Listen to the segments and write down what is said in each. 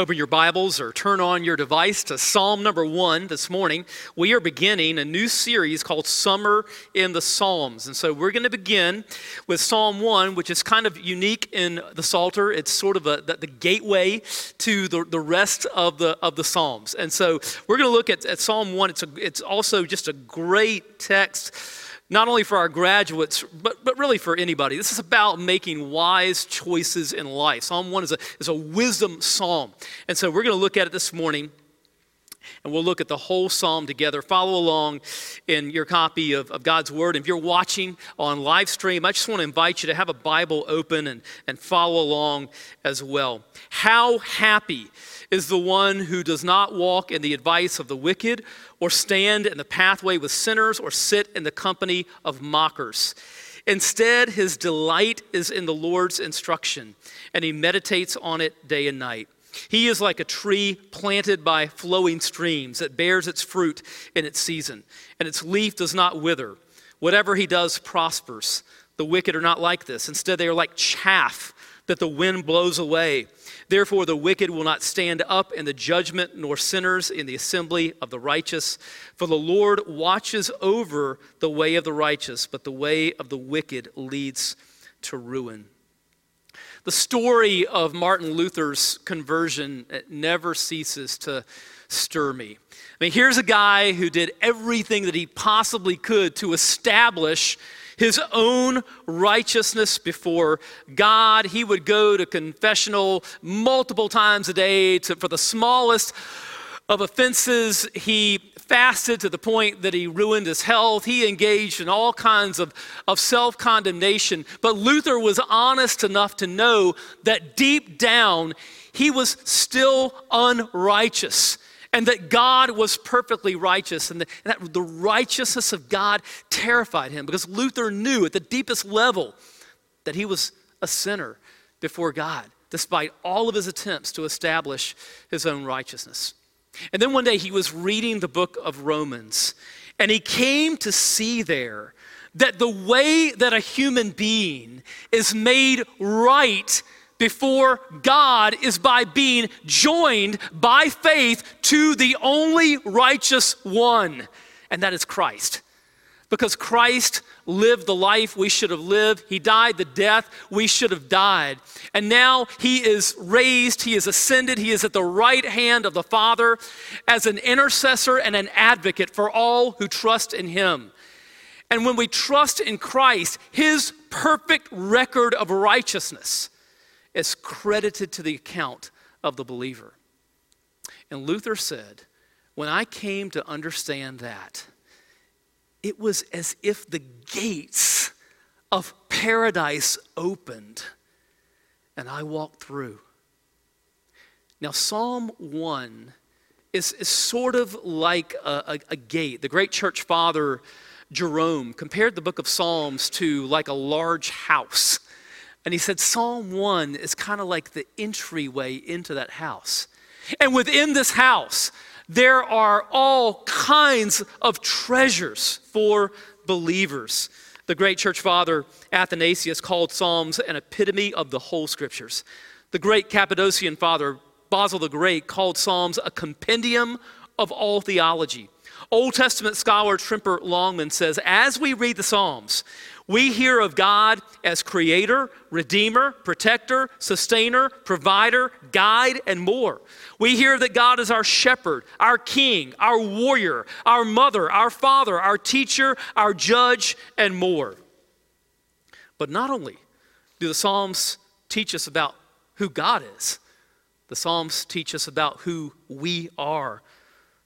Open your Bibles or turn on your device to Psalm number one this morning. We are beginning a new series called Summer in the Psalms. And so we're going to begin with Psalm one, which is kind of unique in the Psalter. It's sort of a, the, the, gateway to the, the rest of the, of the Psalms. And so we're going to look at, at Psalm one. It's, a, it's also just a great text not only for our graduates, but, but really for anybody. This is about making wise choices in life. Psalm 1 is a, is a wisdom psalm. And so we're going to look at it this morning. And we'll look at the whole psalm together. Follow along in your copy of, of God's Word. If you're watching on live stream, I just want to invite you to have a Bible open and, and follow along as well. How happy is the one who does not walk in the advice of the wicked or stand in the pathway with sinners, or sit in the company of mockers. Instead, his delight is in the Lord's instruction, and he meditates on it day and night. He is like a tree planted by flowing streams that bears its fruit in its season, and its leaf does not wither. Whatever he does prospers. The wicked are not like this. Instead, they are like chaff that the wind blows away. Therefore, the wicked will not stand up in the judgment, nor sinners in the assembly of the righteous. For the Lord watches over the way of the righteous, but the way of the wicked leads to ruin. The story of Martin Luther's conversion never ceases to stir me. I mean, here's a guy who did everything that he possibly could to establish his own righteousness before God. He would go to confessional multiple times a day to, for the smallest of offenses. He fasted to the point that he ruined his health. He engaged in all kinds of, of self condemnation. But Luther was honest enough to know that deep down, he was still unrighteous and that God was perfectly righteous, and, the, and that the righteousness of God terrified him because Luther knew at the deepest level that he was a sinner before God, despite all of his attempts to establish his own righteousness. And then one day he was reading the book of Romans, and he came to see there that the way that a human being is made right before God is by being joined by faith to the only righteous one, and that is Christ. Because Christ lived the life we should have lived. He died the death we should have died. And now he is raised, he is ascended, he is at the right hand of the Father as an intercessor and an advocate for all who trust in him. And when we trust in Christ, his perfect record of righteousness is credited to the account of the believer. And Luther said, when I came to understand that, it was as if the gates of paradise opened and I walked through. Now, Psalm 1 is, is sort of like a, a, a gate. The great church father Jerome compared the book of Psalms to like a large house. And he said Psalm 1 is kind of like the entryway into that house. And within this house, there are all kinds of treasures for believers. The great church father Athanasius called Psalms an epitome of the whole scriptures. The great Cappadocian father Basil the Great called Psalms a compendium of all theology. Old Testament scholar Tremper Longman says, as we read the Psalms, we hear of God as creator, redeemer, protector, sustainer, provider, guide, and more. We hear that God is our shepherd, our king, our warrior, our mother, our father, our teacher, our judge, and more. But not only do the Psalms teach us about who God is, the Psalms teach us about who we are.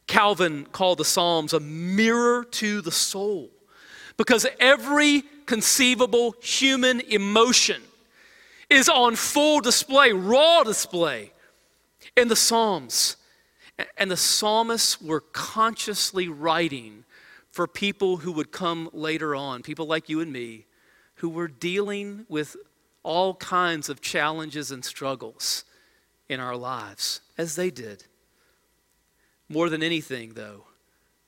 Calvin called the Psalms a mirror to the soul because every conceivable human emotion is on full display, raw display in the Psalms. And the psalmists were consciously writing for people who would come later on, people like you and me, who were dealing with all kinds of challenges and struggles in our lives, as they did. More than anything, though,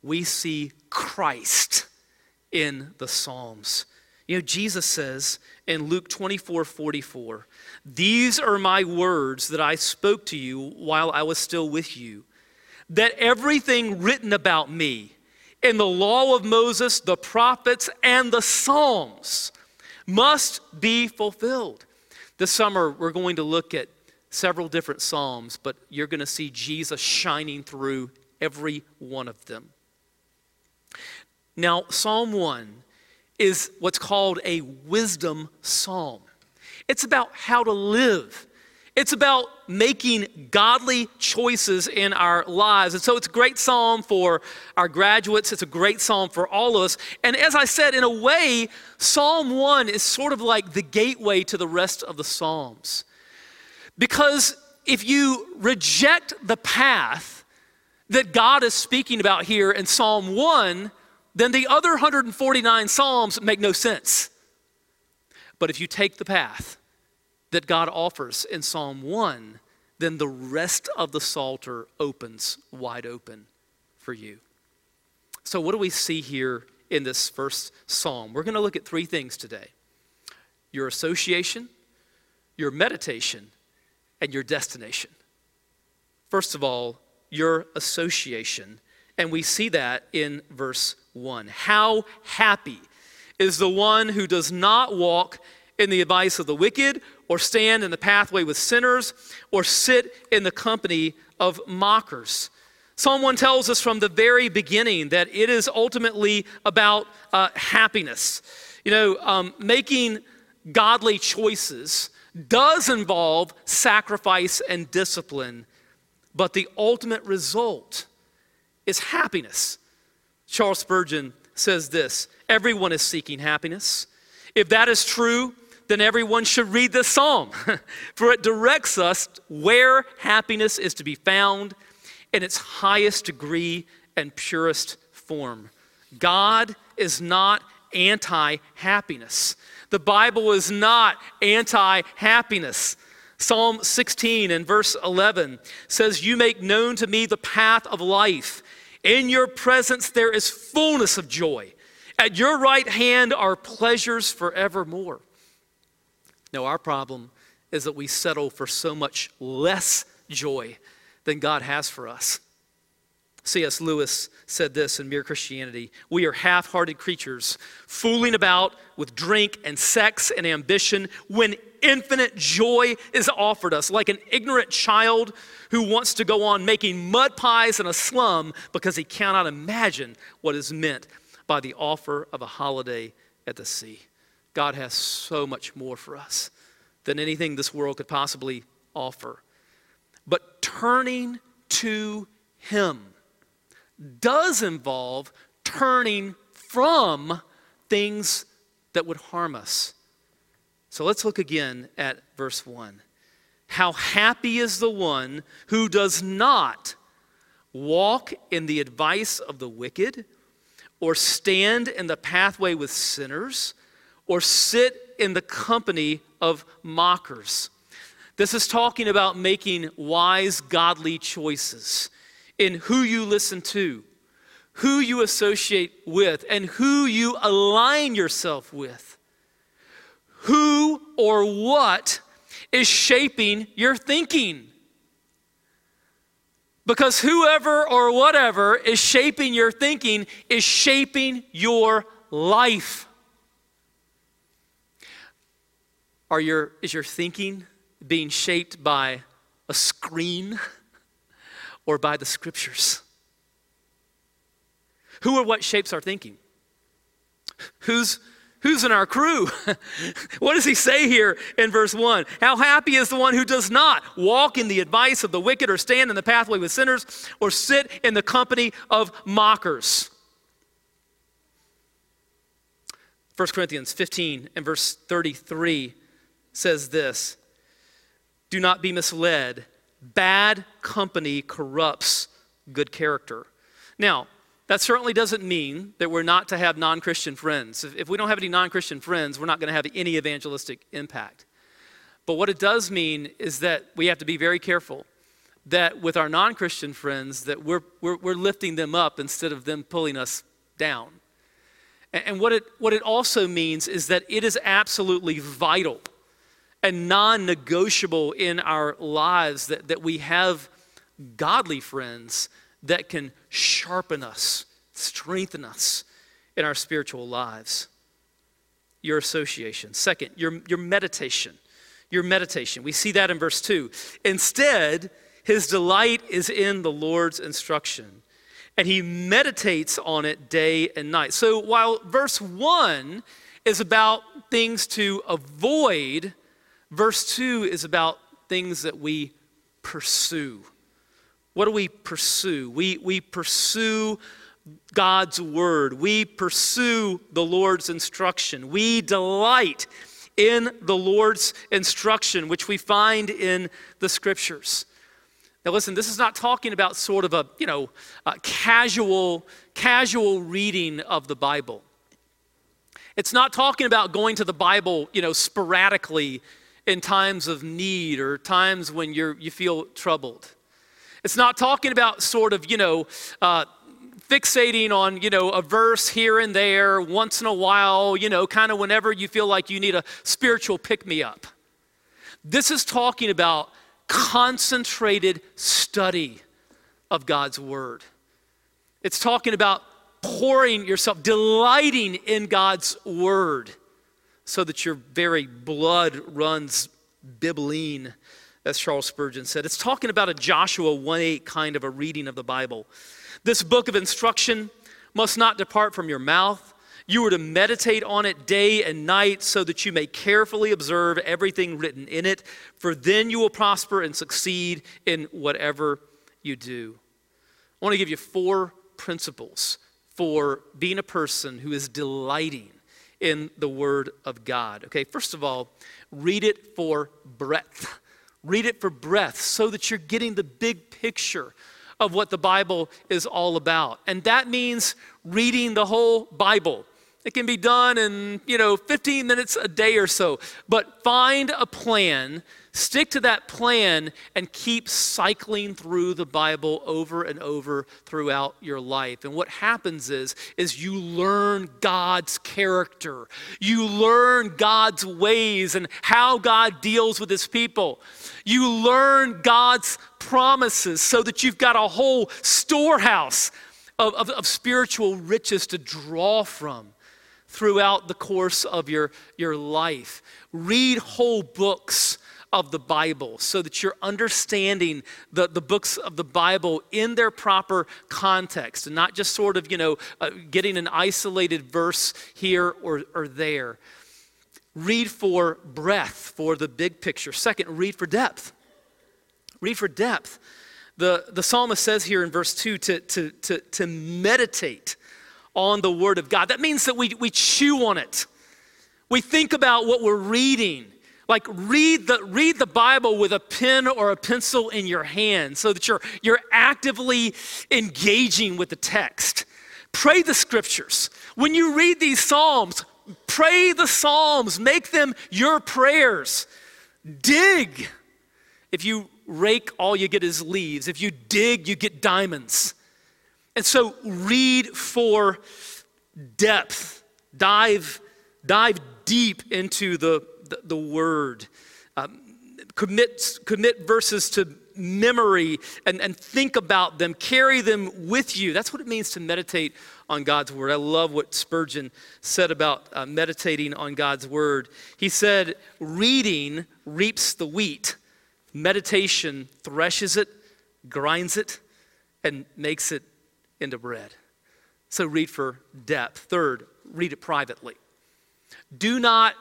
we see Christ in the Psalms. You know, Jesus says in Luke 24 44, These are my words that I spoke to you while I was still with you, that everything written about me in the law of Moses, the prophets, and the Psalms must be fulfilled. This summer, we're going to look at several different Psalms, but you're going to see Jesus shining through every one of them. Now, Psalm 1 is what's called a wisdom psalm. It's about how to live. It's about making godly choices in our lives. And so it's a great psalm for our graduates. It's a great psalm for all of us. And as I said, in a way, Psalm 1 is sort of like the gateway to the rest of the Psalms. Because if you reject the path that God is speaking about here in Psalm 1, then the other 149 Psalms make no sense. But if you take the path that God offers in Psalm 1, then the rest of the Psalter opens wide open for you. So, what do we see here in this first psalm? We're going to look at three things today your association, your meditation, and your destination. First of all, your association. And we see that in verse 1. How happy is the one who does not walk in the advice of the wicked, or stand in the pathway with sinners, or sit in the company of mockers. Psalm 1 tells us from the very beginning that it is ultimately about uh, happiness. You know, um, making godly choices does involve sacrifice and discipline, but the ultimate result is happiness. Charles Spurgeon says this Everyone is seeking happiness. If that is true, then everyone should read this psalm, for it directs us where happiness is to be found in its highest degree and purest form. God is not anti happiness. The Bible is not anti happiness. Psalm 16 and verse 11 says, You make known to me the path of life. In your presence there is fullness of joy. At your right hand are pleasures forevermore. No, our problem is that we settle for so much less joy than God has for us. C.S. Lewis said this in Mere Christianity We are half hearted creatures, fooling about with drink and sex and ambition when infinite joy is offered us, like an ignorant child who wants to go on making mud pies in a slum because he cannot imagine what is meant by the offer of a holiday at the sea. God has so much more for us than anything this world could possibly offer. But turning to Him does involve turning from things that would harm us. So let's look again at verse 1. How happy is the one who does not walk in the advice of the wicked, or stand in the pathway with sinners or sit in the company of mockers. This is talking about making wise, godly choices in who you listen to, who you associate with, and who you align yourself with. Who or what is shaping your thinking? Because whoever or whatever is shaping your thinking is shaping your life. Are your, is your thinking being shaped by a screen or by the scriptures? Who or what shapes our thinking? Who's, who's in our crew? what does he say here in verse 1? How happy is the one who does not walk in the advice of the wicked, or stand in the pathway with sinners, or sit in the company of mockers? 1 Corinthians 15 and verse 33 says this Do not be misled. Bad company corrupts good character. Now, that certainly doesn't mean that we're not to have non Christian friends. If, we don't have any non Christian friends, we're not going to have any evangelistic impact. But what it does mean is that we have to be very careful that with our non Christian friends, that we're, we're, we're, lifting them up instead of them pulling us down. And, and what, it, what it also means is that it is absolutely vital and non negotiable in our lives that, that we have godly friends that can sharpen us, strengthen us in our spiritual lives. Your association. Second, your, your meditation. Your meditation. We see that in verse 2. Instead, his delight is in the Lord's instruction, and he meditates on it day and night. So while verse 1 is about things to avoid, verse 2 is about things that we pursue. What do we pursue? We, we pursue God's word. We pursue the Lord's instruction. We delight in the Lord's instruction, which we find in the scriptures. Now listen, this is not talking about sort of a, you know, a casual casual reading of the Bible. It's not talking about going to the Bible, you know, sporadically in times of need or times when you're you feel troubled. It's not talking about sort of, you know, uh, fixating on, you know, a verse here and there once in a while, you know, kind of whenever you feel like you need a spiritual pick me up. This is talking about concentrated study of God's word. It's talking about pouring yourself, delighting in God's word so that your very blood runs bibline as Charles Spurgeon said. It's talking about a Joshua 1 8 kind of a reading of the Bible. This book of instruction must not depart from your mouth. You are to meditate on it day and night so that you may carefully observe everything written in it, for then you will prosper and succeed in whatever you do. I want to give you four principles for being a person who is delighting in the Word of God. Okay, first of all, read it for breadth. Read it for breadth so that you're getting the big picture of what the Bible is all about. And that means reading the whole Bible. It can be done in, you know, 15 minutes a day or so. But find a plan, stick to that plan, and keep cycling through the Bible over and over throughout your life. And what happens is, is you learn God's character. You learn God's ways and how God deals with his people. You learn God's promises so that you've got a whole storehouse of, of, of spiritual riches to draw from throughout the course of your, your life. Read whole books of the Bible so that you're understanding the, the books of the Bible in their proper context and not just sort of, you know, uh, getting an isolated verse here or, or there. Read for breadth, for the big picture. Second, read for depth. Read for depth. The, the psalmist says here in verse 2 to, to, to, to meditate on the Word of God. That means that we, we chew on it. We think about what we're reading. Like read the, read the Bible with a pen or a pencil in your hand so that you're, you're actively engaging with the text. Pray the scriptures. When you read these Psalms, pray the Psalms, make them your prayers. Dig. If you rake, all you get is leaves. If you dig, you get diamonds. And so read for depth. Dive, dive deep into the, the, word. Um, commit, commit verses to memory and, and think about them, carry them with you. That's what it means to meditate on God's word. I love what Spurgeon said about uh, meditating on God's word. He said, Reading reaps the wheat, meditation threshes it, grinds it, and makes it into bread. So read for depth. Third, read it privately. Do not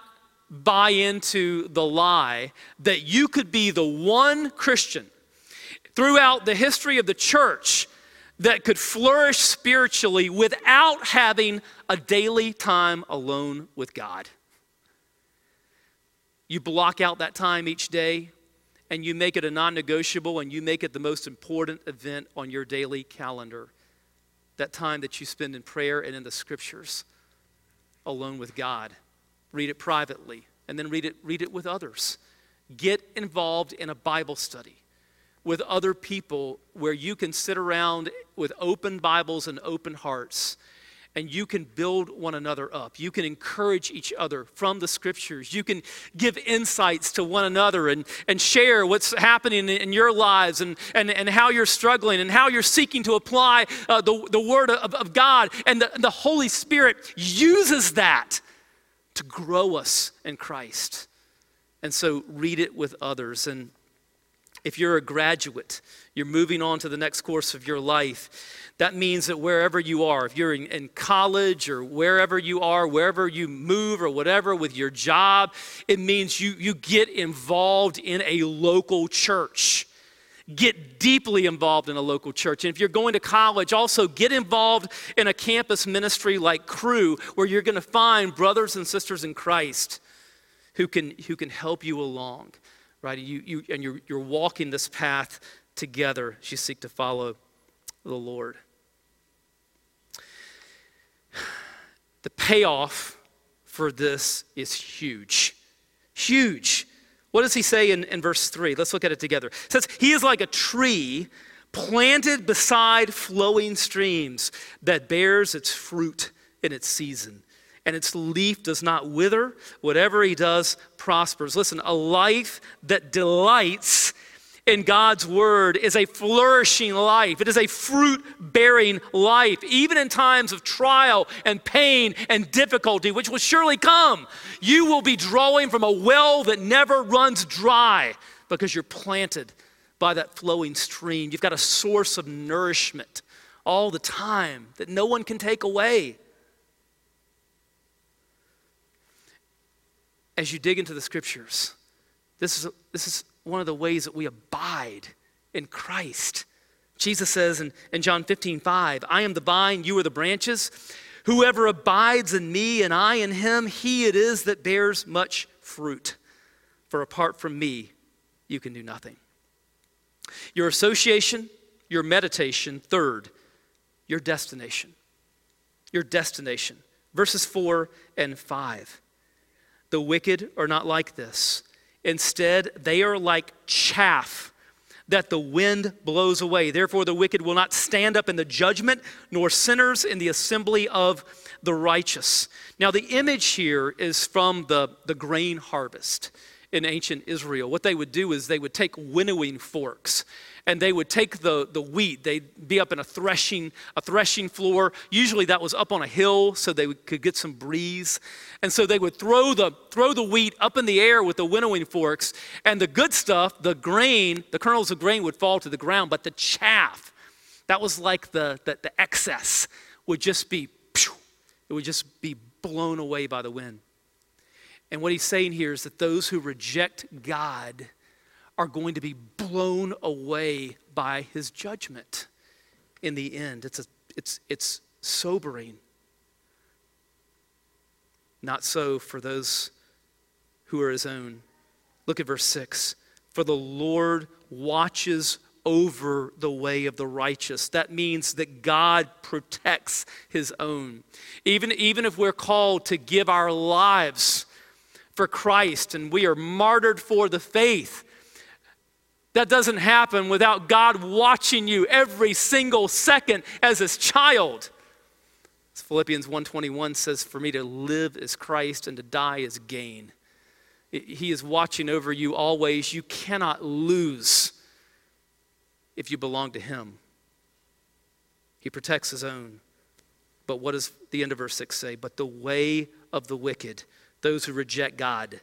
buy into the lie that you could be the one Christian throughout the history of the church that could flourish spiritually without having a daily time alone with God. You block out that time each day and you make it a non negotiable and you make it the most important event on your daily calendar. that time that you spend in prayer and in the scriptures alone with God. Read it privately and then read it, read it with others. Get involved in a Bible study with other people where you can sit around with open Bibles and open hearts and you can build one another up. You can encourage each other from the scriptures. You can give insights to one another and, and share what's happening in your lives and, and, and how you're struggling and how you're seeking to apply uh, the, the word of, of God. And the, the Holy Spirit uses that to grow us in Christ. And so read it with others. And if you're a graduate, you're moving on to the next course of your life. That means that wherever you are, if you're in, in, college or wherever you are, wherever you move or whatever with your job, it means you, you get involved in a local church. Get deeply involved in a local church. And if you're going to college, also get involved in a campus ministry like Cru, where you're going to find brothers and sisters in Christ who can, who can help you along, right? You, you, and you're, you're walking this path together as you seek to follow the Lord. The payoff for this is huge. Huge. What does he say in, in verse 3? Let's look at it together. It says, He is like a tree planted beside flowing streams that bears its fruit in its season and its leaf does not wither. Whatever he does prospers. Listen, a life that delights in God's word is a flourishing life. It is a fruit bearing life, even in times of trial and pain and difficulty, which will surely come. You will be drawing from a well that never runs dry because you're planted by that flowing stream. You've got a source of nourishment all the time that no one can take away. as you dig into the scriptures, this is, this is one of the ways that we abide in Christ. Jesus says in, in John 15, 5, I am the vine, you are the branches. Whoever abides in me and I in him, he it is that bears much fruit. For apart from me, you can do nothing. Your association, your meditation, third, your destination. Your destination. Verses 4 and 5. The wicked are not like this. Instead, they are like chaff that the wind blows away. Therefore, the wicked will not stand up in the judgment, nor sinners in the assembly of the righteous. Now, the image here is from the, the grain harvest in ancient Israel. What they would do is they would take winnowing forks and they would take the, the wheat. They'd be up in a threshing a threshing floor. Usually that was up on a hill so they could get some breeze. And so they would throw the throw the wheat up in the air with the winnowing forks. And the good stuff the grain the kernels of grain would fall to the ground but the chaff that was like the, the, the excess would just be it would just be blown away by the wind. And what he's saying here is that those who reject god are going to be blown away by his judgment in the end. It's, a, it's, it's sobering. Not so for those who are his own. Look at verse 6. For the Lord watches over the way of the righteous. That means that God protects his own. Even, even if we're called to give our lives for Christ and we are martyred for the faith, that doesn't happen without God watching you every single second as his child. As Philippians 1:21 says for me to live is Christ and to die is gain. He is watching over you always. You cannot lose if you belong to him. He protects his own. But what does the end of verse 6 say? But the way of the wicked, those who reject God,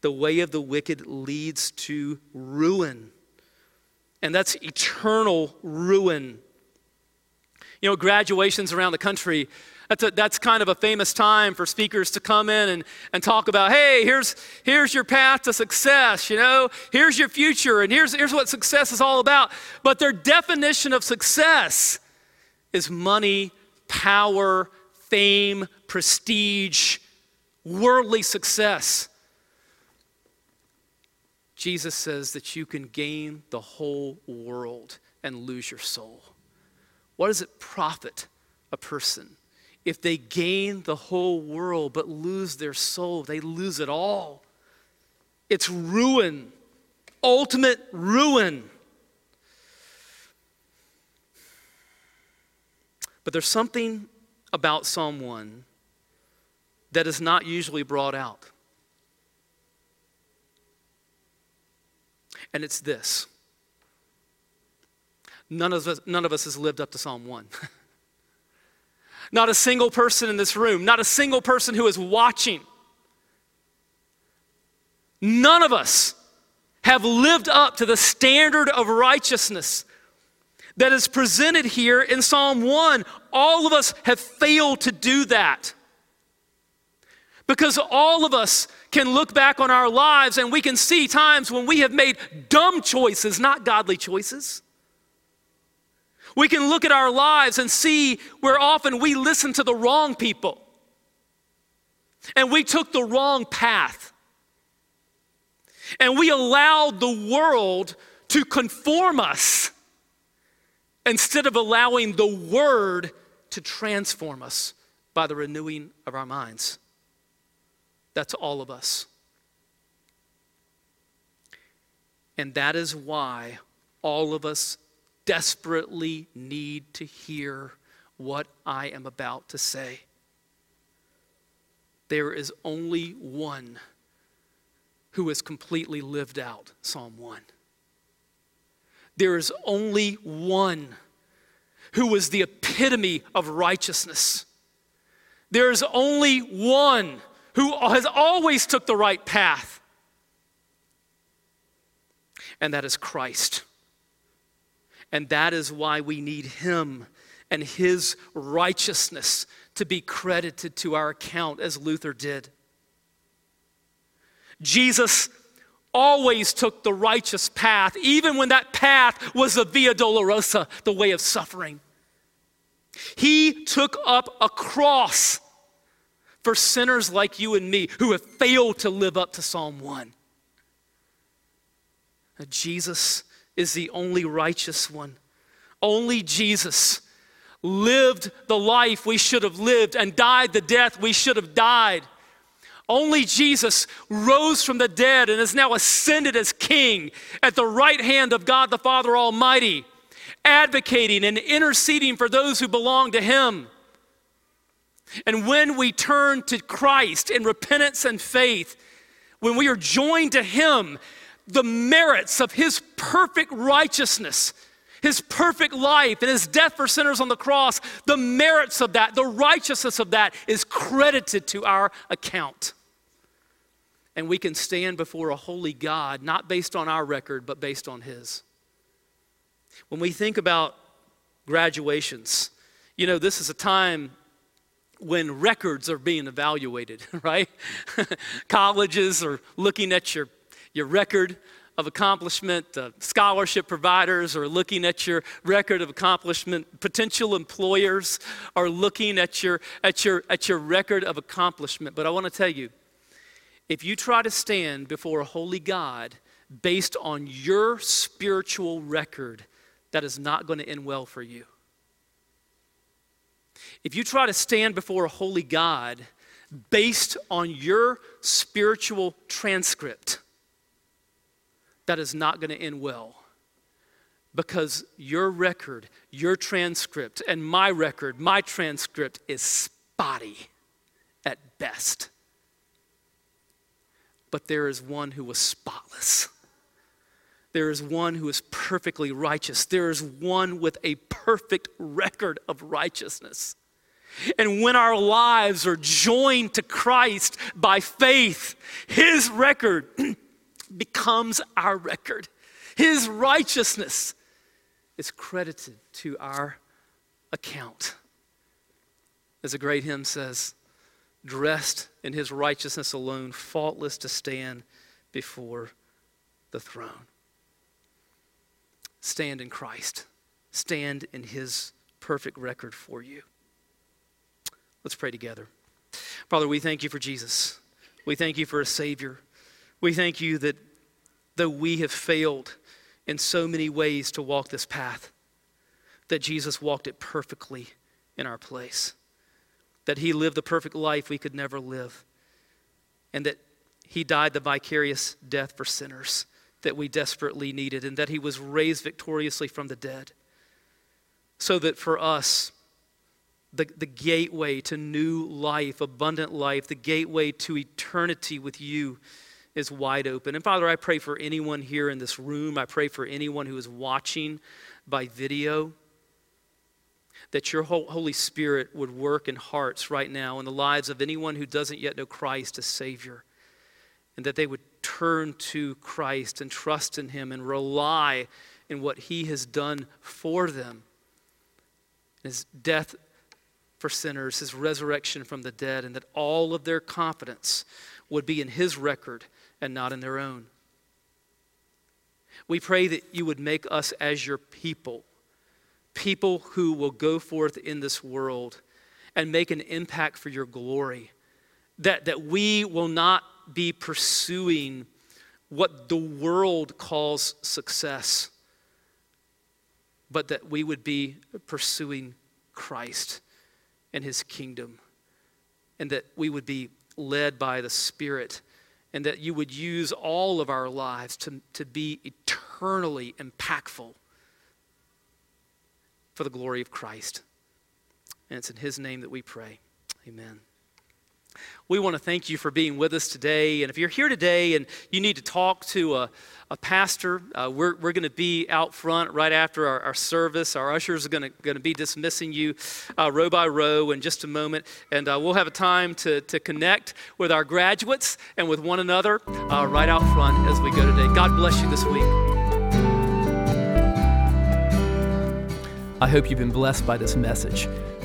the way of the wicked leads to ruin and that's eternal ruin. You know, graduations around the country, that's, a, that's kind of a famous time for speakers to come in and, and talk about, hey, here's, here's your path to success, you know, here's your future, and here's, here's what success is all about. But their definition of success is money, power, fame, prestige, worldly success. Jesus says that you can gain the whole world and lose your soul. What does it profit a person if they gain the whole world but lose their soul? They lose it all. It's ruin, ultimate ruin. But there's something about Psalm 1 that is not usually brought out. And it's this none of us, none of us has lived up to Psalm 1. not a single person in this room, not a single person who is watching. None of us have lived up to the standard of righteousness that is presented here in Psalm 1. All of us have failed to do that. Because all of us can look back on our lives and we can see times when we have made dumb choices, not godly choices. We can look at our lives and see where often we listened to the wrong people and we took the wrong path. And we allowed the world to conform us instead of allowing the Word to transform us by the renewing of our minds. That's all of us. And that is why all of us desperately need to hear what I am about to say. There is only one who has completely lived out Psalm 1. There is only one who was the epitome of righteousness. There is only one who has always took the right path. And that is Christ. And that is why we need him and his righteousness to be credited to our account as Luther did. Jesus always took the righteous path, even when that path was the Via Dolorosa, the way of suffering. He took up a cross for sinners like you and me who have failed to live up to Psalm 1. Jesus is the only righteous one. Only Jesus lived the life we should have lived and died the death we should have died. Only Jesus rose from the dead and is now ascended as King at the right hand of God the Father Almighty, advocating and interceding for those who belong to Him. And when we turn to Christ in repentance and faith, when we are joined to Him, the merits of His perfect righteousness, His perfect life, and His death for sinners on the cross, the merits of that, the righteousness of that is credited to our account and we can stand before a holy God, not based on our record, but based on His. When we think about graduations, you know, this is a time when records are being evaluated, right? Colleges are looking at your, your record of accomplishment. Uh, scholarship providers are looking at your record of accomplishment. Potential employers are looking at your, at your, at your record of accomplishment. But I want to tell you, if you try to stand before a holy God based on your spiritual record, that is not going to end well for you. If you try to stand before a holy God based on your spiritual transcript, that is not going to end well. Because your record, your transcript, and my record, my transcript is spotty at best but there is one who was spotless. There is one who is perfectly righteous. There is one with a perfect record of righteousness. And when our lives are joined to Christ by faith, his record becomes our record. His righteousness is credited to our account. As a great hymn says, dressed in his righteousness alone, faultless to stand before the throne. Stand in Christ, stand in his perfect record for you. Let's pray together. Father, we thank you for Jesus. We thank you for a Savior. We thank you that though we have failed in so many ways to walk this path, that Jesus walked it perfectly in our place, that he lived the perfect life we could never live, and that he died the vicarious death for sinners that we desperately needed, and that he was raised victoriously from the dead. So that for us, the, the gateway to new life, abundant life, the gateway to eternity with you is wide open. And Father, I pray for anyone here in this room. I pray for anyone who is watching by video that your Holy Spirit would work in hearts right now in the lives of anyone who doesn't yet know Christ as Savior, and that they would turn to Christ and trust in Him and rely in what He has done for them. His death for sinners, His resurrection from the dead, and that all of their confidence would be in His record and not in their own. We pray that you would make us as your people, people who will go forth in this world and make an impact for your glory. That, that we will not be pursuing what the world calls success, but that we would be pursuing Christ and his kingdom, and that we would be led by the Spirit and that you would use all of our lives to, to be eternally impactful for the glory of Christ. And it's in His name that we pray. Amen. We want to thank you for being with us today. And if you're here today and you need to talk to a, a pastor, uh, we're, we're going to be out front right after our, our service. Our ushers are going to be dismissing you uh, row by row in just a moment. And uh, we'll have a time to, to connect with our graduates and with one another uh, right out front as we go today. God bless you this week. I hope you've been blessed by this message.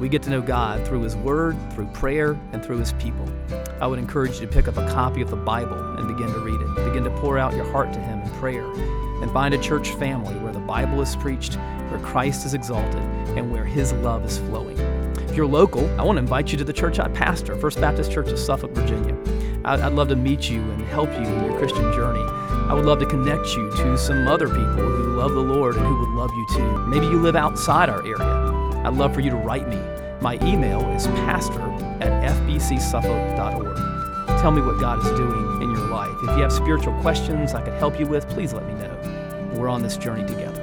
We get to know God through His Word, through prayer, and through His people. I would encourage you to pick up a copy of the Bible and begin to read it. Begin to pour out your heart to Him in prayer. And find a church family where the Bible is preached, where Christ is exalted, and where His love is flowing. If you're local, I want to invite you to the church I pastor, First Baptist Church of Suffolk, Virginia. I'd love to meet you and help you in your Christian journey. I would love to connect you to some other people who love the Lord and who would love you too. Maybe you live outside our area. I'd love for you to write me. My email is pastor at fbcsuffolk.org. Tell me what God is doing in your life. If you have spiritual questions I could help you with, please let me know. We're on this journey together.